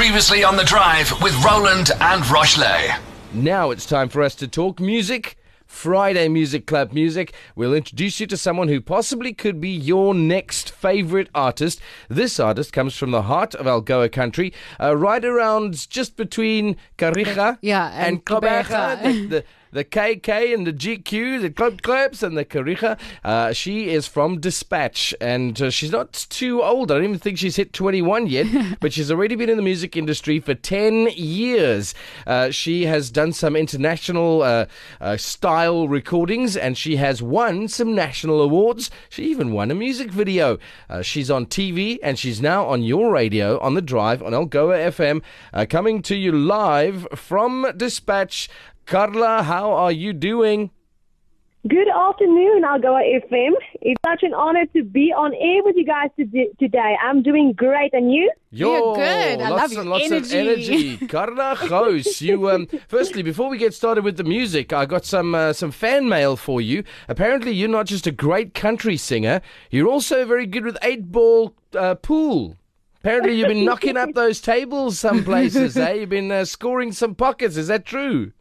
Previously on the drive with Roland and Roch-Lè. Now it's time for us to talk music. Friday Music Club music. We'll introduce you to someone who possibly could be your next favorite artist. This artist comes from the heart of Algoa country, uh, right around just between Kariega Yeah, and and Gqeberha. Gqeberha. The, the, the KK and the GQ, the Club Clubs and the Kariega. Uh, she is from Despatch and uh, she's not too old. I don't even think she's hit 21 yet, but she's already been in the music industry for 10 years. Uh, she has done some international uh, uh, style recordings and she has won some national awards. She even won a music video. Uh, she's on TV and she's now on your radio on the drive on Algoa FM, uh, coming to you live from Despatch. Karla, how are you doing? Good afternoon, Algoa FM. It's such an honor to be on air with you guys to- today. I'm doing great, and you? You're good. I lots love your and lots of energy. energy. Karla Gouws. You um firstly, before we get started with the music, I got some uh, some fan mail for you. Apparently you're not just a great country singer, you're also very good with eight ball uh, pool. Apparently you've been knocking up those tables some places, eh? You've been uh, scoring some pockets. Is that true?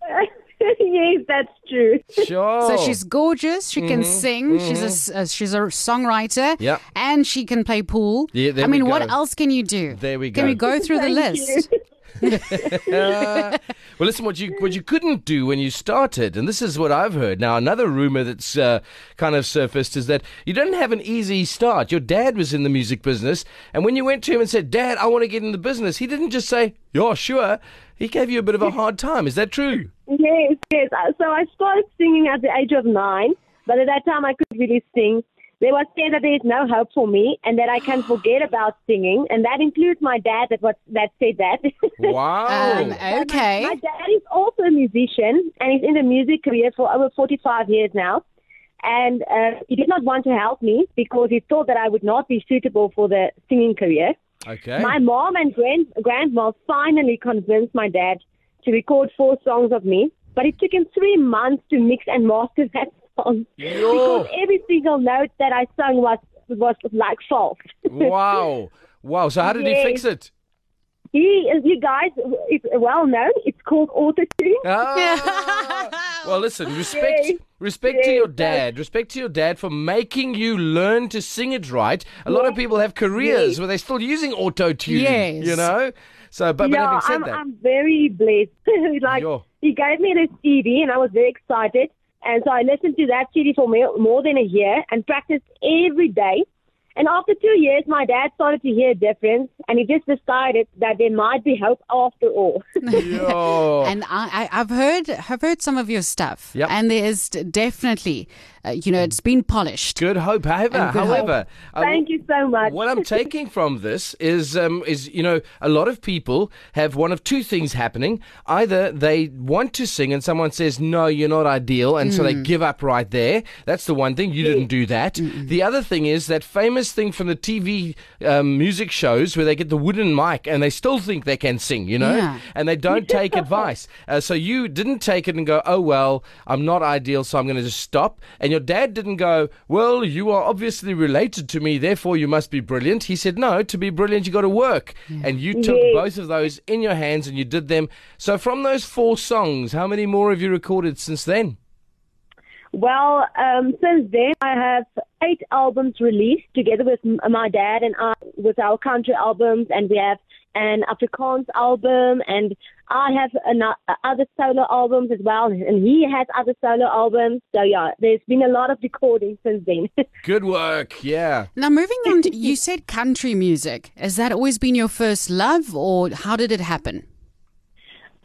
Yes, that's true. Sure. So she's gorgeous. She can sing. She's a s- uh, she's a songwriter. Mm-hmm. Yeah. And she can play pool. Yeah, there I mean, we what go. else can you do? There we go. Can we go through the Thank list? you. Uh, well, listen, what you what you couldn't do when you started, and this is what I've heard. Now, another rumor that's uh, kind of surfaced is that you didn't have an easy start. Your dad was in the music business, and when you went to him and said, "Dad, I want to get in the business," he didn't just say, "Yeah, sure." He gave you a bit of a hard time. Is that true? Yes, yes. Uh, So I started singing at the age of nine, but at that time I couldn't really sing. They were saying that there is no hope for me and that I can forget about singing, and that includes my dad that was that said that. Wow. Um, okay. My dad is also a musician and he's in the music career for over 45 years now. And uh, he did not want to help me because he thought that I would not be suitable for the singing career. okay. My mom and grand, grandma finally convinced my dad to record four songs of me, but it took him three months to mix and master that song Yo. because every single note that I sung was was like false. wow. Wow. So how did he fix it? he, you guys, it's well known. It's called autotune. Ah. well, listen, respect Yes. respect to your dad. Respect to your dad for making you learn to sing it right. A lot of people have careers Yes. where they're still using auto tune. Yes. You know? So but, but yeah, having said I'm, that. I'm very blessed. like Yo. he gave me this CD, and I was very excited. And so I listened to that CD for more, more than a year and practiced every day. And after two years, my dad started to hear a difference, and he just decided that there might be hope after all. Yo. And I, I, I've heard, I've heard some of your stuff, Yep. and there is definitely, uh, you know, it's been polished. Good hope. However, good however, uh, Thank you so much. What I'm taking from this is, um, is you know, a lot of people have one of two things happening. Either they want to sing and someone says, no, you're not ideal, and so they give up right there. That's the one thing. You didn't do that. The other thing is that famous thing from the TV um, music shows where they get the wooden mic and they still think they can sing, you know, Yeah. and they don't take advice. Uh, so you didn't take it and go, oh, well, I'm not ideal, so I'm going to just stop. And your dad didn't go, well, you are obviously related to me, therefore you must be brilliant. He said, no, to be brilliant, you got to work. And you took Yes. both of those in your hands and you did them. So from those four songs, how many more have you recorded since then? Well, um, since then, I have eight albums released together with my dad and I, with our country albums, and we have an Afrikaans album, and I have an, uh, other solo albums as well, and he has other solo albums. So yeah, there's been a lot of recording since then. Good work, yeah. Now, moving on, to, you said country music. Has that always been your first love, or how did it happen?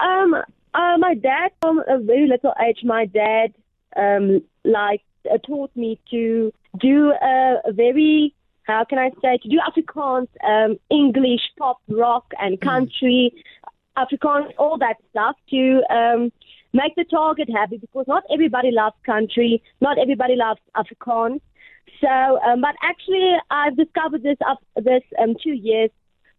Um, uh, my dad, from a very little age, my dad, um, like, uh, taught me to do a, a very, how can I say, to do Afrikaans, um, English, pop, rock, and country, Afrikaans, all that stuff to, um, make the target happy because not everybody loves country, not everybody loves Afrikaans. So, um, but actually, I've discovered this up this um, two years,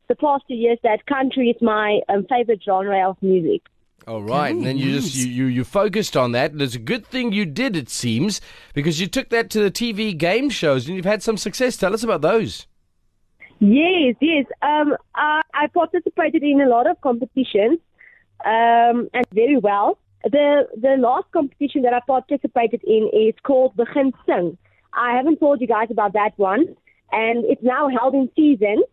the past two years, that country is my um, favorite genre of music. All right, and then you just you, you you focused on that, and it's a good thing you did, it seems, because you took that to the TV game shows, and you've had some success. Tell us about those. Yes, yes. Um, I, I participated in a lot of competitions, um, and very well. The the last competition that I participated in is called Begin Sing. I haven't told you guys about that one, and it's now held in seasons.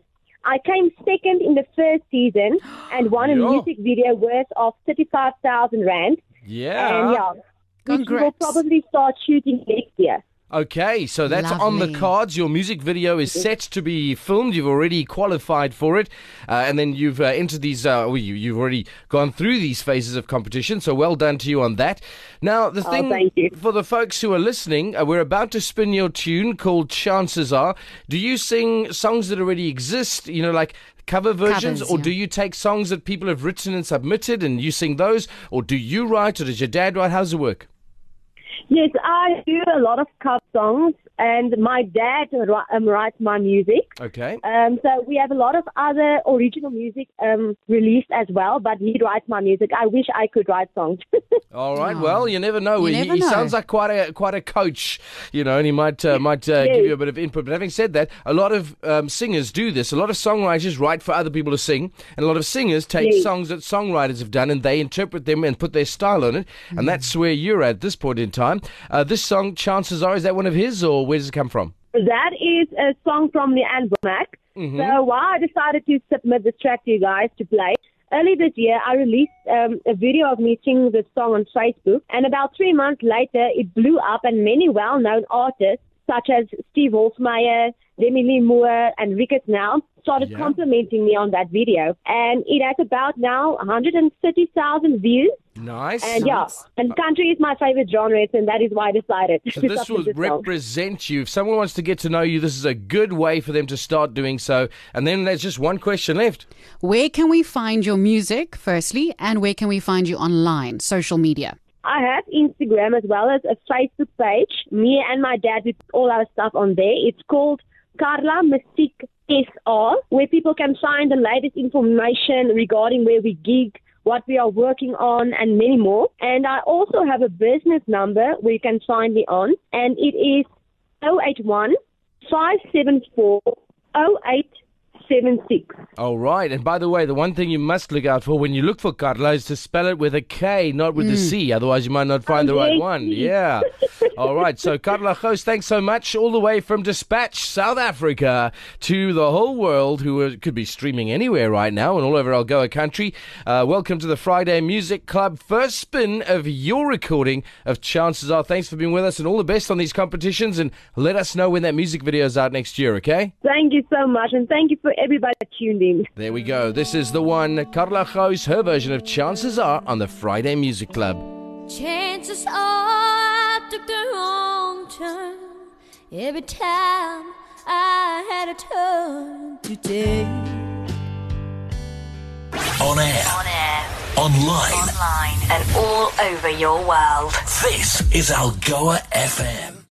I came second in the first season and won a Yo. music video worth of thirty-five thousand rand. Yeah. And yeah, which we will Congrats. probably start shooting next year. Okay, so that's on the cards. Your music video is set to be filmed. You've already qualified for it, uh, and then you've uh, entered these. Uh, well, you, you've already gone through these phases of competition. So well done to you on that. Now, the thing thank you. for the folks who are listening, uh, we're about to spin your tune called "Chances Are." Do you sing songs that already exist? You know, like. Cover versions, Covers, or yeah. do you take songs that people have written and submitted and you sing those, or do you write, or does your dad write? How does it work? Yes, I do a lot of cover songs, and my dad um, writes my music. Okay. Um, so we have a lot of other original music um, released as well, but he writes my music. I wish I could write songs. All right. Oh. Well, you never know. You he, never he know. sounds like quite a quite a coach, you know, and he might uh, might uh, give you a bit of input. But having said that, a lot of um, singers do this. A lot of songwriters write for other people to sing, and a lot of singers take Yes. songs that songwriters have done and they interpret them and put their style on it. Mm. And that's where you're at this point in time. Uh, this song, chances are, is that one of his, or where does it come from? that is a song from Lee Ann Womack. So why I decided to submit this track to you guys to play. Early this year, I released um, a video of me singing this song on Facebook, and about three months later, it blew up, and many well-known artists such as Steve Hofmeyr, Demi Lee Moore, and Ricketts now started Yeah. complimenting me on that video, and it has about now 130,000 views. Nice. And yeah, and country is my favorite genre, and that is why I decided So to this submit will this song. represent you. If someone wants to get to know you, this is a good way for them to start doing so. And then there's just one question left. Where can we find your music, firstly, and where can we find you online, social media? I have Instagram as well as a Facebook page. Me and my dad we put all our stuff on there. It's called Karla Mystique SR, where people can find the latest information regarding where we gig, what we are working on, and many more. And I also have a business number where you can find me on, and it is 081 574 0876. All right. And by the way, the one thing you must look out for when you look for Karla is to spell it with a K, not with a mm. C. Otherwise, you might not find the oh, right yes, one. Yeah. All right. So, Karla Gouws, thanks so much. All the way from Despatch, South Africa, to the whole world who could be streaming anywhere right now and all over Algoa country. Uh, welcome to the Friday Music Club. First spin of your recording of Chances Are. Thanks for being with us and all the best on these competitions. And let us know when that music video is out next year, okay? Thank you so much, and thank you for everybody that tuned in. There we go. This is the one, Karla Gouws, her version of Chances Are on the Friday Music Club. Chances are I took the wrong turn every time I had a turn to take. On air. On air, Online. online, and all over your world. This is Algoa FM.